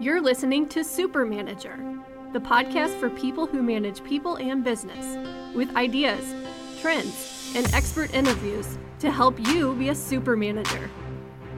You're listening to Super Manager, the podcast for people who manage people and business, with ideas, trends, and expert interviews to help you be a super manager.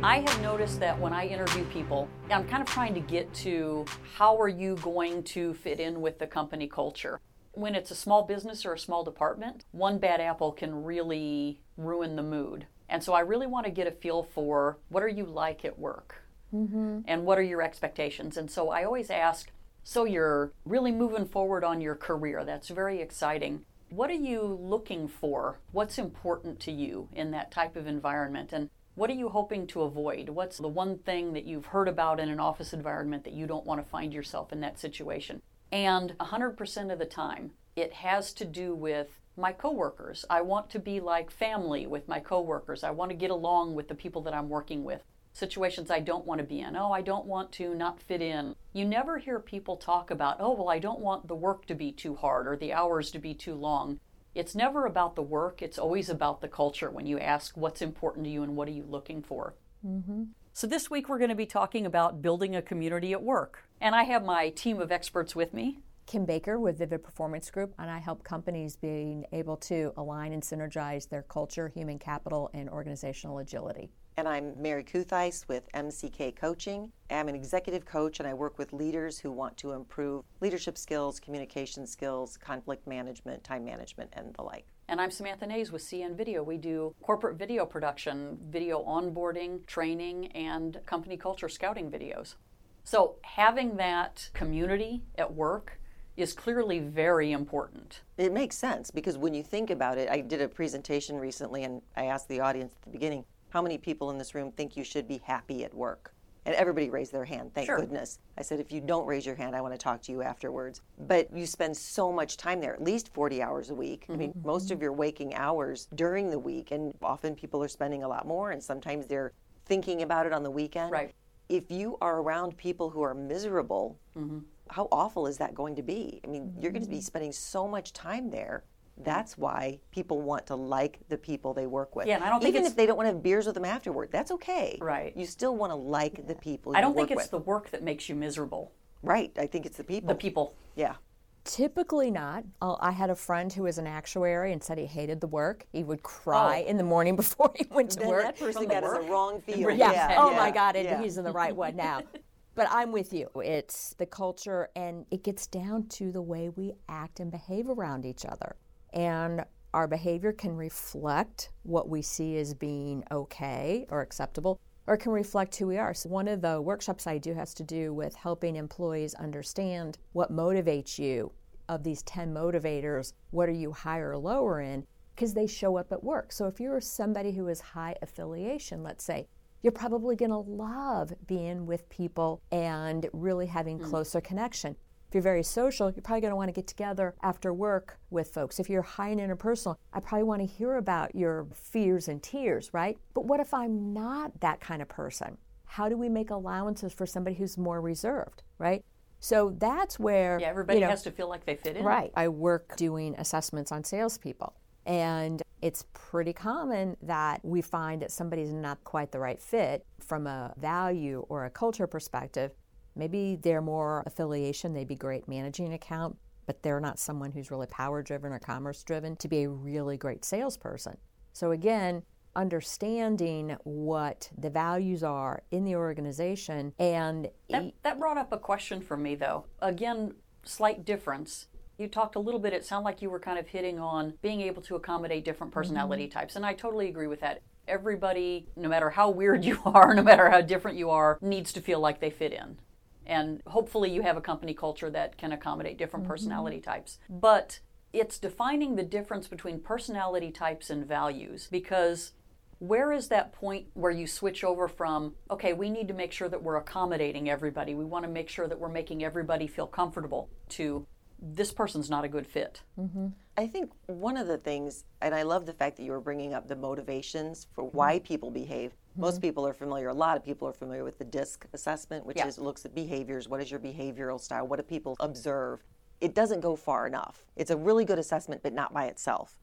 I have noticed that when I interview people, I'm kind of trying to get to how are you going to fit in with the company culture. When it's a small business or a small department, one bad apple can really ruin the mood. And so I really want to get a feel for what are you like at work? Mm-hmm. And what are your expectations? And so I always ask so you're really moving forward on your career. That's very exciting. What are you looking for? What's important to you in that type of environment? And what are you hoping to avoid? What's the one thing that you've heard about in an office environment that you don't want to find yourself in that situation? And 100% of the time, it has to do with my coworkers. I want to be like family with my coworkers. I want to get along with the people that I'm working with situations I don't want to be in. Oh, I don't want to not fit in. You never hear people talk about, oh, well, I don't want the work to be too hard or the hours to be too long. It's never about the work, it's always about the culture when you ask what's important to you and what are you looking for. Mm-hmm. So, this week we're going to be talking about building a community at work. And I have my team of experts with me. Kim Baker with Vivid Performance Group, and I help companies being able to align and synergize their culture, human capital, and organizational agility. And I'm Mary Kutheis with MCK Coaching. I'm an executive coach and I work with leaders who want to improve leadership skills, communication skills, conflict management, time management, and the like. And I'm Samantha Naes with CN Video. We do corporate video production, video onboarding, training, and company culture scouting videos. So having that community at work is clearly very important. It makes sense because when you think about it, I did a presentation recently and I asked the audience at the beginning, how many people in this room think you should be happy at work? And everybody raised their hand, thank sure. goodness. I said, if you don't raise your hand, I want to talk to you afterwards. But you spend so much time there, at least 40 hours a week. Mm-hmm. I mean, most of your waking hours during the week, and often people are spending a lot more, and sometimes they're thinking about it on the weekend. Right. If you are around people who are miserable, mm-hmm. how awful is that going to be? I mean, mm-hmm. you're going to be spending so much time there Mm-hmm. that's why people want to like the people they work with. Yeah, and I don't think even if they don't want to have beers with them afterward, that's okay. Right. You still want to like the people. I don't think it's with. the work that makes you miserable. Right. I think it's the people. The people. Yeah. Typically not. I had a friend who was an actuary and said he hated the work. He would cry oh. in the morning before he went to then work. That person got us a wrong field. Yeah. Oh yeah. Oh yeah. my God, and yeah. he's in the right one now. But I'm with you. It's the culture, and it gets down to the way we act and behave around each other. And our behavior can reflect what we see as being okay or acceptable, or can reflect who we are. So, one of the workshops I do has to do with helping employees understand what motivates you. Of these 10 motivators, what are you higher or lower in? Because they show up at work. So, if you're somebody who is high affiliation, let's say, you're probably going to love being with people and really having mm. closer connection. If you're very social, you're probably going to want to get together after work with folks. If you're high and interpersonal, I probably want to hear about your fears and tears, right? But what if I'm not that kind of person? How do we make allowances for somebody who's more reserved, right? So that's where yeah, everybody you know, has to feel like they fit in. Right. I work doing assessments on salespeople, and it's pretty common that we find that somebody's not quite the right fit from a value or a culture perspective Maybe they're more affiliation, they'd be great managing an account, but they're not someone who's really power driven or commerce driven to be a really great salesperson. So, again, understanding what the values are in the organization and that, that brought up a question for me though again slight difference you talked a little bit it sounded like you were kind of hitting on being able to accommodate different personality mm-hmm. types and i totally agree with that everybody no matter how weird you are no matter how different you are needs to feel like they fit in and hopefully, you have a company culture that can accommodate different mm-hmm. personality types. But it's defining the difference between personality types and values because where is that point where you switch over from, okay, we need to make sure that we're accommodating everybody, we want to make sure that we're making everybody feel comfortable, to this person's not a good fit? Mm-hmm. I think one of the things, and I love the fact that you were bringing up the motivations for why mm-hmm. people behave. Mm-hmm. Most people are familiar, a lot of people are familiar with the DISC assessment, which yeah. is looks at behaviors. What is your behavioral style? What do people observe? It doesn't go far enough. It's a really good assessment, but not by itself.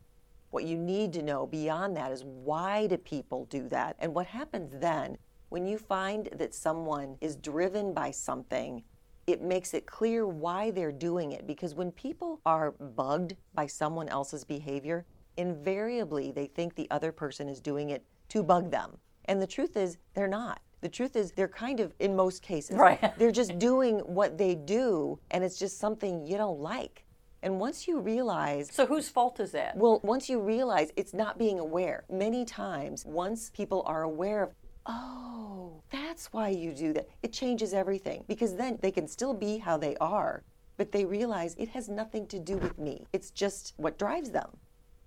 What you need to know beyond that is why do people do that? And what happens then When you find that someone is driven by something, it makes it clear why they're doing it. Because when people are bugged by someone else's behavior, invariably they think the other person is doing it to bug them. And the truth is, they're not. The truth is, they're kind of, in most cases, Right. they're just doing what they do, and it's just something you don't like. And once you realize So whose fault is that? well, once you realize it's not being aware, many times, once people are aware of, oh, that's why you do that, it changes everything. Because then they can still be how they are, but they realize it has nothing to do with me. It's just what drives them.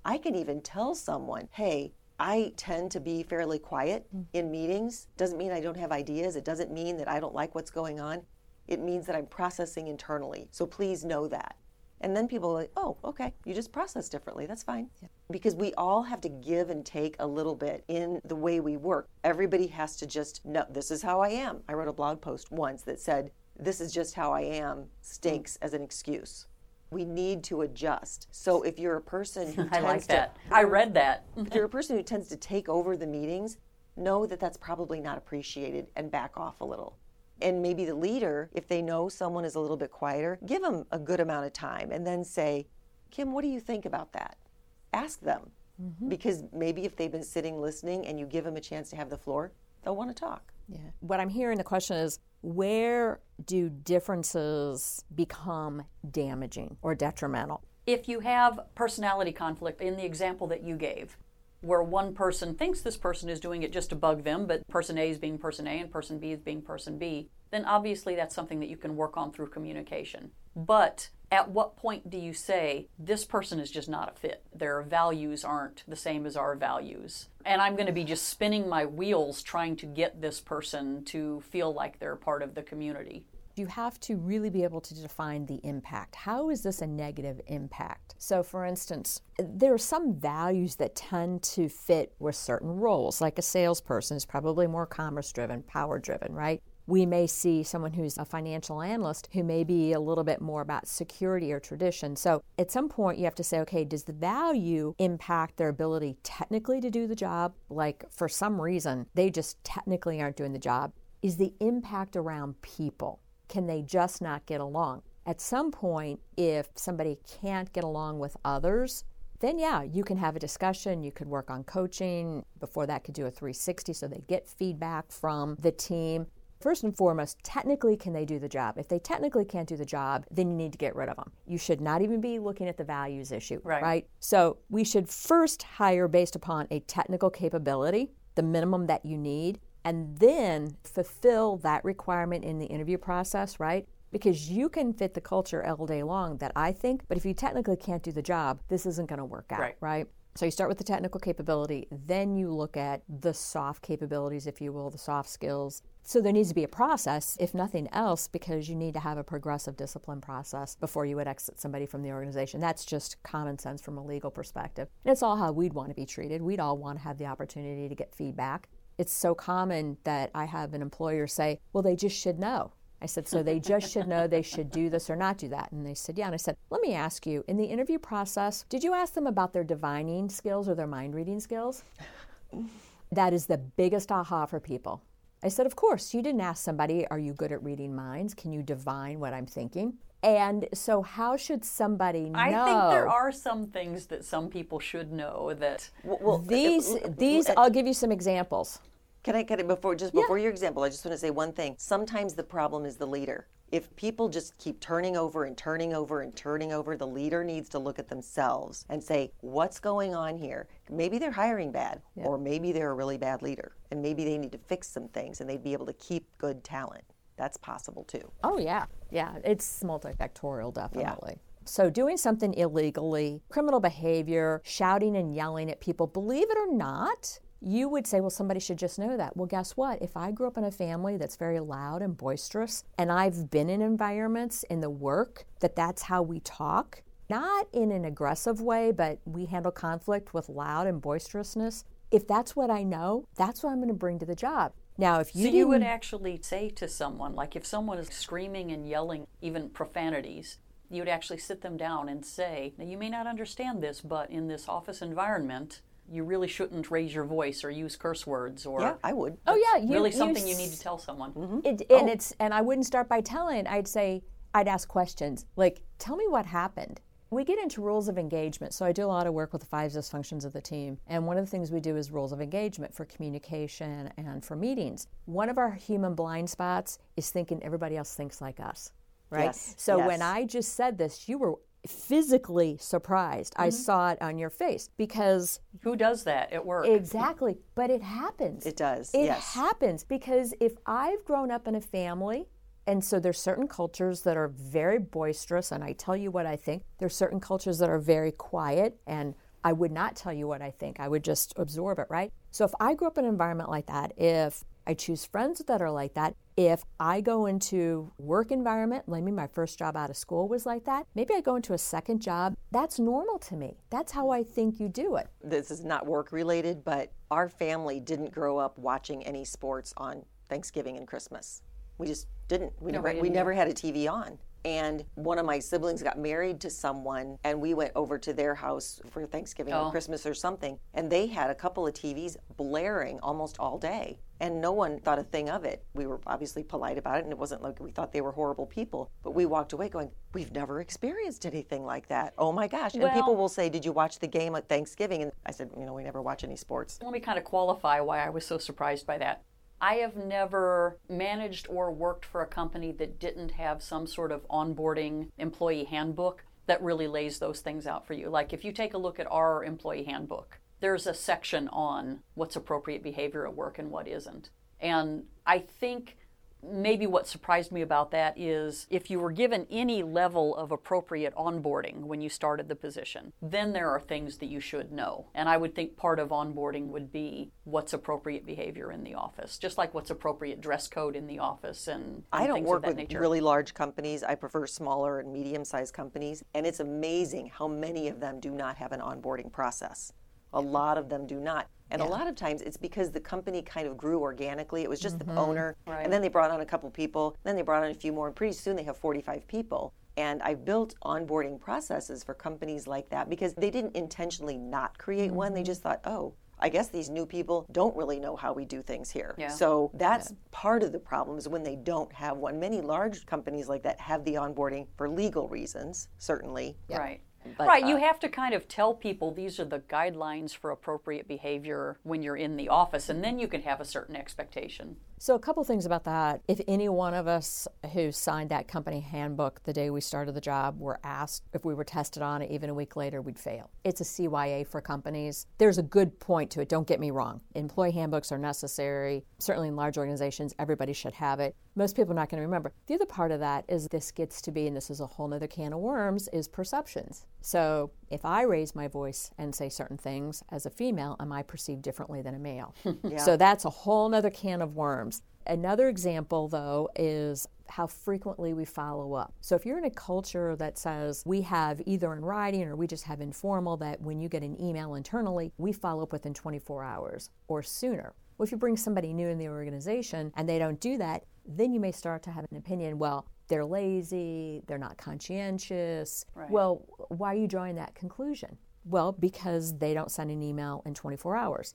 I can even tell someone, hey, I tend to be fairly quiet hmm. in meetings. Doesn't mean I don't have ideas. It doesn't mean that I don't like what's going on. It means that I'm processing internally. So please know that. And then people are like, oh, okay, you just process differently. That's fine. Because we all have to give and take a little bit in the way we work. Everybody has to just know this is how I am. I wrote a blog post once that said, this is just how I am stinks as an excuse. We need to adjust. So if you're a person who I tends like to that. I read that. if you're a person who tends to take over the meetings, know that that's probably not appreciated and back off a little. And maybe the leader, if they know someone is a little bit quieter, give them a good amount of time and then say, Kim, what do you think about that? Ask them. Mm-hmm. Because maybe if they've been sitting listening and you give them a chance to have the floor, they'll want to talk. Yeah. What I'm hearing the question is where do differences become damaging or detrimental? if you have personality conflict in the example that you gave, where one person thinks this person is doing it just to bug them, but person A is being person A and person B is being person B, then obviously that's something that you can work on through communication. But at what point do you say, this person is just not a fit? Their values aren't the same as our values. And I'm going to be just spinning my wheels trying to get this person to feel like they're part of the community. You have to really be able to define the impact. How is this a negative impact? So, for instance, there are some values that tend to fit with certain roles, like a salesperson is probably more commerce driven, power driven, right? We may see someone who's a financial analyst who may be a little bit more about security or tradition. So, at some point, you have to say, okay, does the value impact their ability technically to do the job? Like, for some reason, they just technically aren't doing the job. Is the impact around people? Can they just not get along? At some point, if somebody can't get along with others, then yeah, you can have a discussion. You could work on coaching. Before that, could do a 360 so they get feedback from the team. First and foremost, technically, can they do the job? If they technically can't do the job, then you need to get rid of them. You should not even be looking at the values issue, Right. right? So we should first hire based upon a technical capability, the minimum that you need, and then fulfill that requirement in the interview process, right? Because you can fit the culture all day long that I think, but if you technically can't do the job, this isn't going to work out, Right. right? So you start with the technical capability, then you look at the soft capabilities, if you will, the soft skills. So there needs to be a process, if nothing else, because you need to have a progressive discipline process before you would exit somebody from the organization. That's just common sense from a legal perspective. And it's all how we'd want to be treated. We'd all want to have the opportunity to get feedback. It's so common that I have an employer say, well, they just should know. I said, so they just should know they should do this or not do that. And they said, yeah. And I said, let me ask you, in the interview process, did you ask them about their divining skills or their mind reading skills? That is the biggest aha for people. I said, of course, you didn't ask somebody, are you good at reading minds? Can you divine what I'm thinking? And so, how should somebody know? I think there are some things that some people should know that Well, these. These, I'll give you some examples. Can I get it before just before your example? I just want to say one thing. Sometimes the problem is the leader. If people just keep turning over and turning over and turning over, the leader needs to look at themselves and say, "What's going on here?" Maybe they're hiring bad, or maybe they're a really bad leader, and maybe they need to fix some things, and they'd be able to keep good talent. That's possible too. Oh, yeah. Yeah. It's multifactorial, definitely. Yeah. So, doing something illegally, criminal behavior, shouting and yelling at people, believe it or not, you would say, well, somebody should just know that. Well, guess what? If I grew up in a family that's very loud and boisterous, and I've been in environments in the work that that's how we talk, not in an aggressive way, but we handle conflict with loud and boisterousness. If that's what I know, that's what I'm going to bring to the job. Now, if you So you would actually say to someone, like if someone is screaming and yelling, even profanities, you would actually sit them down and say, now you may not understand this, but in this office environment, you really shouldn't raise your voice or use curse words or Yeah, I would. Oh yeah, you, really you something you s- need to tell someone. Mm-hmm. It, and oh. it's and I wouldn't start by telling. I'd say I'd ask questions like, "Tell me what happened." We get into rules of engagement. So I do a lot of work with the five dysfunctions of the team, and one of the things we do is rules of engagement for communication and for meetings. One of our human blind spots is thinking everybody else thinks like us, right? Yes, So when. I just said this, you were physically surprised. I mm-hmm. saw it on your face because Who does that at work? Exactly, but it happens. It does, It yes. happens because if I've grown up in a family, and so there's certain cultures that are very boisterous, and I tell you what I think. There's certain cultures that are very quiet, and I would not tell you what I think. I would just absorb it, right? So if I grew up in an environment like that, if I choose friends that are like that, if I go into work environment, let me my first job out of school was like that, maybe I go into a second job, that's normal to me. That's how I think you do it. this is not work related, but our family didn't grow up watching any sports on Thanksgiving and Christmas. We just didn't. We never we never had a TV on. And one of my siblings got married to someone, and we went over to their house for Thanksgiving or oh. Christmas or something, and they had a couple of TVs blaring almost all day, and no one thought a thing of it. We were obviously polite about it, and it wasn't like we thought they were horrible people, but we walked away going, "We've never experienced anything like that." Oh my gosh! And people will say, "Did you watch the game at Thanksgiving?" And I said, "You know, we never watch any sports." Let me kind of qualify why I was so surprised by that. I have never managed or worked for a company that didn't have some sort of onboarding employee handbook that really lays those things out for you. Like if you take a look at our employee handbook, there's a section on what's appropriate behavior at work and what isn't. And I think maybe what surprised me about that is if you were given any level of appropriate onboarding when you started the position, then there are things that you should know. And I would think part of onboarding would be what's appropriate behavior in the office, just like what's appropriate dress code in the office and, and I don't work with nature. really large companies. I prefer smaller and medium sized companies. And it's amazing how many of them do not have an onboarding process. A lot of them do not. And a lot of times it's because the company kind of grew organically. It was just the mm-hmm. owner. And then they brought on a couple people. Then they brought on a few more. And pretty soon they have 45 people. And I've built onboarding processes for companies like that because they didn't intentionally not create one. They mm-hmm. just thought, oh, I guess these new people don't really know how we do things here. Yeah. So that's part of the problem is when they don't have one. Many large companies like that have the onboarding for legal reasons, certainly. Right. But, right, you uh, have to kind of tell people these are the guidelines for appropriate behavior when you're in the office, and then you can have a certain expectation. So, a couple things about that. If any one of us who signed that company handbook the day we started the job were asked if we were tested on it, even a week later, we'd fail. It's a CYA for companies. There's a good point to it, don't get me wrong. Employee handbooks are necessary. Certainly in large organizations, everybody should have it. Most people are not going to remember. The other part of that is this gets to be, and this is a whole other can of worms, is perceptions. So, if I raise my voice and say certain things as a female, am I perceived differently than a male? So, that's a whole other can of worms. Another example, though, is how frequently we follow up. So, if you're in a culture that says we have either in writing or we just have informal that when you get an email internally, we follow up within 24 hours or sooner. Well, if you bring somebody new in the organization and they don't do that, then you may start to have an opinion, well, they're lazy, they're not conscientious. Well, why are you drawing that conclusion? Well, because they don't send an email in 24 hours.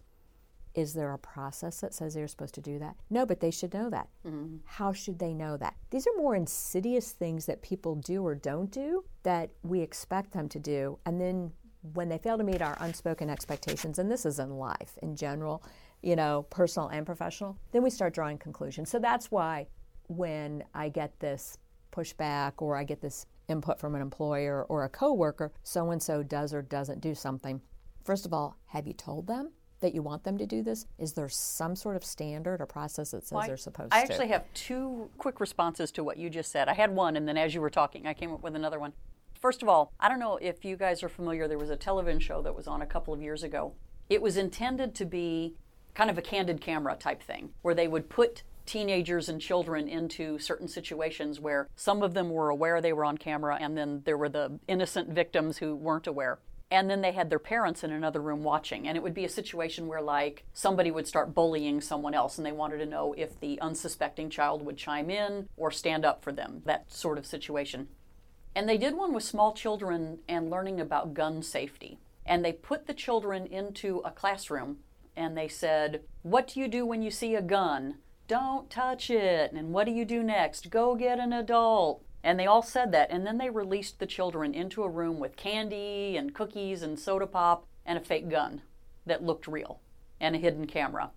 Is there a process that says they're supposed to do that? No, but they should know that. Mm-hmm. How should they know that? These are more insidious things that people do or don't do that we expect them to do. And then when they fail to meet our unspoken expectations, and this is in life in general, you know, personal and professional, then we start drawing conclusions. So that's why when I get this pushback or I get this input from an employer or a coworker, so and so does or doesn't do something. First of all, have you told them that you want them to do this? Is there some sort of standard or process that says I- they're supposed to? I to? actually have two quick responses to what you just said. I had one, and then as you were talking, I came up with another one. First of all, I don't know if you guys are familiar, there was a television show that was on a couple of years ago. It was intended to be kind of a candid camera type thing, where they would put teenagers and children into certain situations where some of them were aware they were on camera, and then there were the innocent victims who weren't aware and then they had their parents in another room watching and it would be a situation where like somebody would start bullying someone else and they wanted to know if the unsuspecting child would chime in or stand up for them that sort of situation and they did one with small children and learning about gun safety And they put the children into a classroom and they said, What do you do when you see a gun? Don't touch it. And what do you do next? Go get an adult. And they all said that. And then they released the children into a room with candy and cookies and soda pop and a fake gun that looked real and a hidden camera.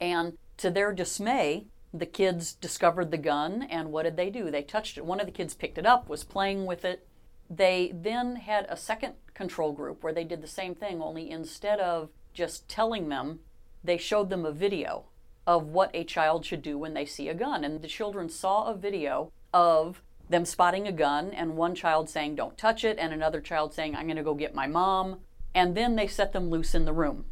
And to their dismay, the kids discovered the gun and what did they do? They touched it. One of the kids picked it up, was playing with it. They then had a second control group where they did the same thing, only instead of just telling them, they showed them a video of what a child should do when they see a gun. And the children saw a video of them spotting a gun and one child saying, Don't touch it, and another child saying, I'm going to go get my mom. And then they set them loose in the room.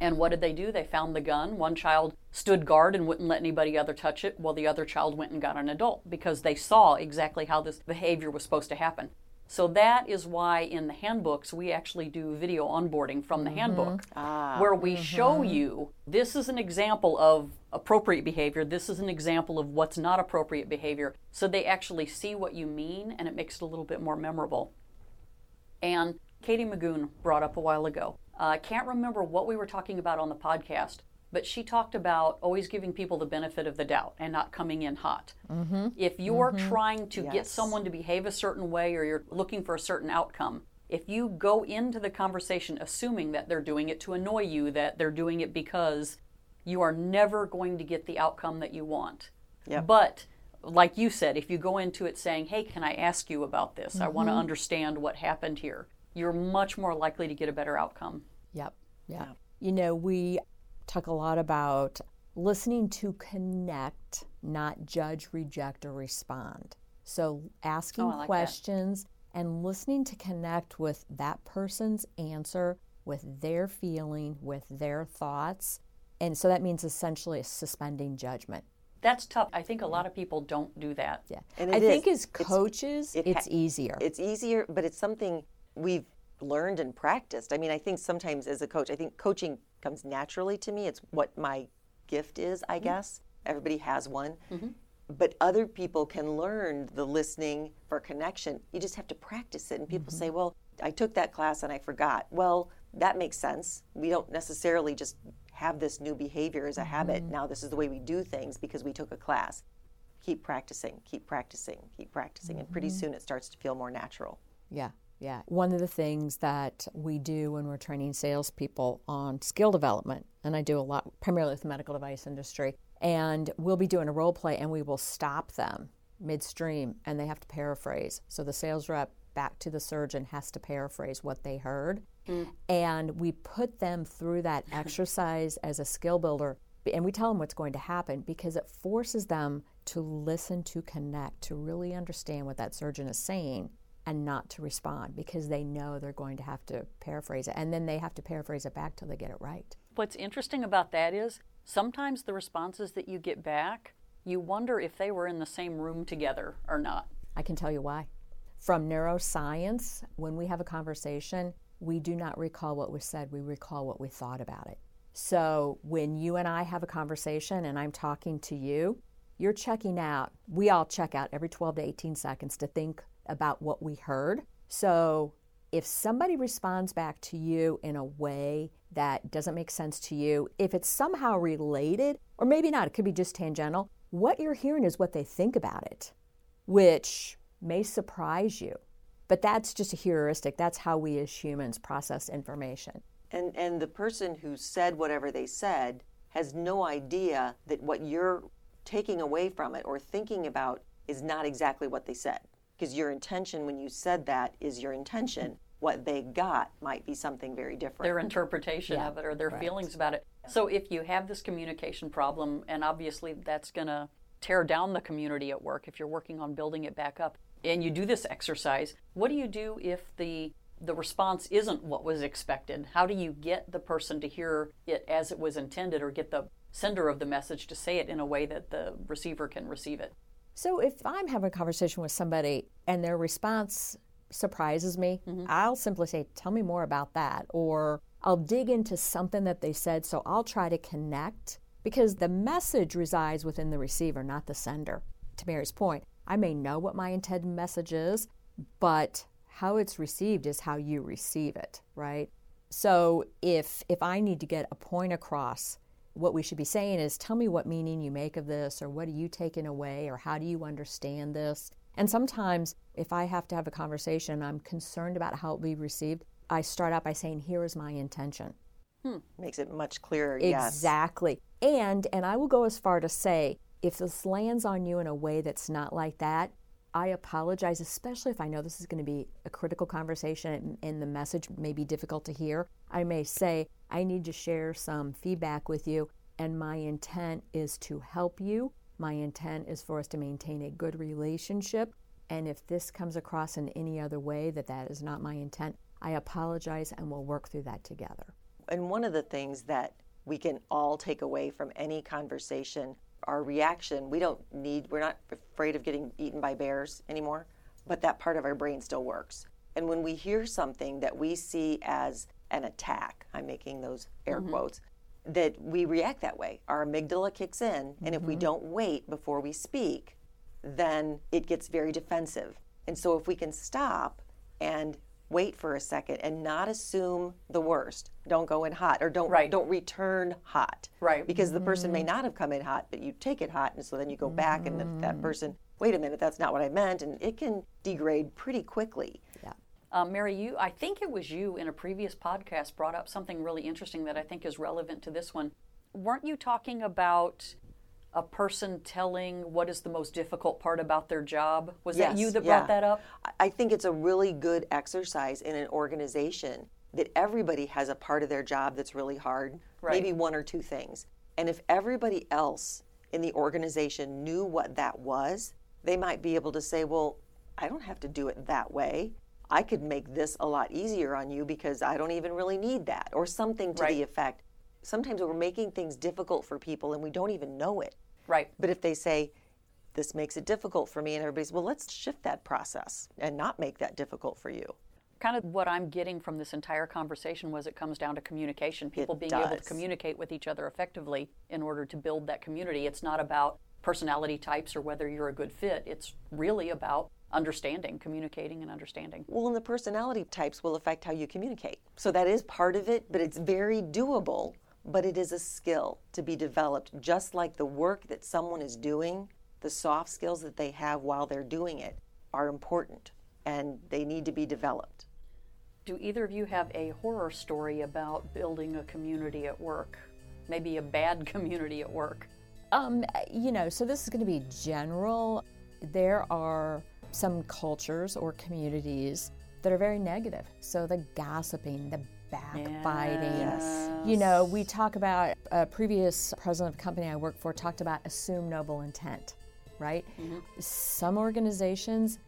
And what did they do? They found the gun. One child stood guard and wouldn't let anybody other touch it, while the other child went and got an adult because they saw exactly how this behavior was supposed to happen. So that is why in the handbooks we actually do video onboarding from the mm-hmm. handbook ah. where we mm-hmm. show you this is an example of appropriate behavior, this is an example of what's not appropriate behavior. So they actually see what you mean and it makes it a little bit more memorable. And Katie Magoon brought up a while ago. Uh, I can't remember what we were talking about on the podcast, but she talked about always giving people the benefit of the doubt and not coming in hot. Mm-hmm. If you're mm-hmm. trying to yes. get someone to behave a certain way or you're looking for a certain outcome, if you go into the conversation assuming that they're doing it to annoy you, that they're doing it because you are never going to get the outcome that you want. Yep. But like you said, if you go into it saying, hey, can I ask you about this? Mm-hmm. I want to understand what happened here, you're much more likely to get a better outcome. Yep. Yeah. You know, we talk a lot about listening to connect, not judge, reject, or respond. So asking oh, like questions that. and listening to connect with that person's answer, with their feeling, with their thoughts. And so that means essentially suspending judgment. That's tough. I think a lot of people don't do that. Yeah. And I is. think as coaches, it's, it it's easier. It's easier, but it's something we've learned and practiced. I mean, I think sometimes as a coach, I think coaching comes naturally to me. It's what my gift is, I mm-hmm. guess. Everybody has one. Mm-hmm. But other people can learn the listening for connection. You just have to practice it. And people mm-hmm. say, well, I took that class and I forgot. Well, that makes sense. We don't necessarily just have this new behavior as a habit. Mm-hmm. Now, this is the way we do things because we took a class. Keep practicing, keep practicing, keep practicing. And pretty mm-hmm. soon it starts to feel more natural. Yeah. Yeah. One of the things that we do when we're training salespeople on skill development, and I do a lot primarily with the medical device industry, and we'll be doing a role play and we will stop them midstream and they have to paraphrase. So the sales rep back to the surgeon has to paraphrase what they heard. Mm. And we put them through that exercise as a skill builder and we tell them what's going to happen because it forces them to listen, to connect, to really understand what that surgeon is saying and not to respond because they know they're going to have to paraphrase it and then they have to paraphrase it back till they get it right. What's interesting about that is sometimes the responses that you get back, you wonder if they were in the same room together or not. I can tell you why. From neuroscience, when we have a conversation, we do not recall what was said, we recall what we thought about it. So when you and I have a conversation and I'm talking to you, you're checking out. We all check out every 12 to 18 seconds to think about what we heard. So if somebody responds back to you in a way that doesn't make sense to you, if it's somehow related, or maybe not, it could be just tangential, what you're hearing is what they think about it, which may surprise you. But that's just a heuristic. That's how we as humans process information. And, and the person who said whatever they said has no idea that what you're taking away from it or thinking about is not exactly what they said because your intention when you said that is your intention. What they got might be something very different. Their interpretation yeah, of it or their feelings about it. So if you have this communication problem, and obviously that's going to tear down the community at work if you're working on building it back up, and you do this exercise, what do you do if the the response isn't what was expected? How do you get the person to hear it as it was intended or get the sender of the message to say it in a way that the receiver can receive it? So if I'm having a conversation with somebody and their response surprises me, mm-hmm. I'll simply say, Tell me more about that. Or I'll dig into something that they said. So I'll try to connect because the message resides within the receiver, not the sender. To Mary's point, I may know what my intended message is, but how it's received is how you receive it, right? So if if I need to get a point across, what we should be saying is tell me what meaning you make of this or what are you taking away or how do you understand this? And sometimes if I have to have a conversation, and I'm concerned about how it will be received, I start out by saying here is my intention. Hmm. Makes it much clearer. Exactly. Yes. And and I will go as far to say if this lands on you in a way that's not like that, I apologize, especially if I know this is going to be a critical conversation and the message may be difficult to hear. I may say, I need to share some feedback with you, and my intent is to help you. My intent is for us to maintain a good relationship. And if this comes across in any other way that that is not my intent, I apologize and we'll work through that together. And one of the things that we can all take away from any conversation our reaction, we don't need, we're not afraid of getting eaten by bears anymore, but that part of our brain still works. And when we hear something that we see as an attack, I'm making those air mm-hmm. quotes, that we react that way. Our amygdala kicks in, and mm-hmm. if we mm-hmm. don't wait before we speak, then it gets very defensive. And so if we can stop and wait for a second and not assume the worst. Don't go in hot or don't right. don't return hot. Right. Because the person may mm-hmm. not have come in hot, but you take it hot and so then you go back and that mm-hmm. person, wait a minute, that's not what I meant and it can degrade pretty quickly. Yeah. Um, Mary, you I think it was you in a previous podcast brought up something really interesting that I think is relevant to this one. Weren't you talking about a person telling what is the most difficult part about their job? Was yes, that you that yeah. brought that up? I think it's a really good exercise in an organization that everybody has a part of their job that's really hard, right. maybe one or two things. And if everybody else in the organization knew what that was, they might be able to say, well, I don't have to do it that way. I could make this a lot easier on you because I don't even really need that, or something to right. the effect sometimes we're making things difficult for people and we don't even know it. Right. But if they say, this makes it difficult for me, and everybody's, well, let's shift that process and not make that difficult for you. Kind of what I'm getting from this entire conversation was it comes down to communication. People it being does. able to communicate with each other effectively in order to build that community. It's not about personality types or whether you're a good fit. It's really about understanding, communicating and understanding. Well, and the personality types will affect how you communicate. So that is part of it, but it's very doable but it is a skill to be developed, just like the work that someone is doing, the soft skills that they have while they're doing it are important and they need to be developed. Do either of you have a horror story about building a community at work? Maybe a bad community at work? Um, you know, so this is going to be general. There are some cultures or communities that are very negative. So the gossiping, the backbiting. Yes. You know, we talk about a previous president of a company I worked for talked about assume noble intent, right? Mm-hmm. Some organizations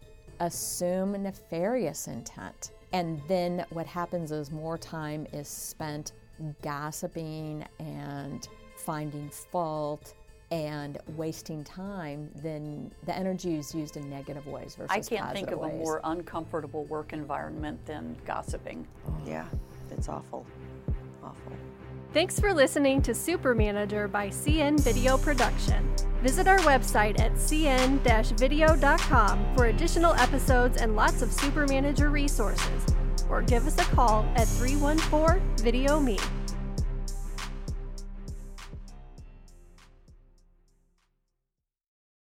assume nefarious intent. And then what happens is more time is spent gossiping and finding fault and wasting time then the energy is used in negative ways versus I can't think of ways. a more uncomfortable work environment than gossiping. Yeah. It's awful. Awful. Thanks for listening to Super Manager by CN Video Production. Visit our website at cn-video.com for additional episodes and lots of Super Manager resources, or give us a call at 314 Video Me.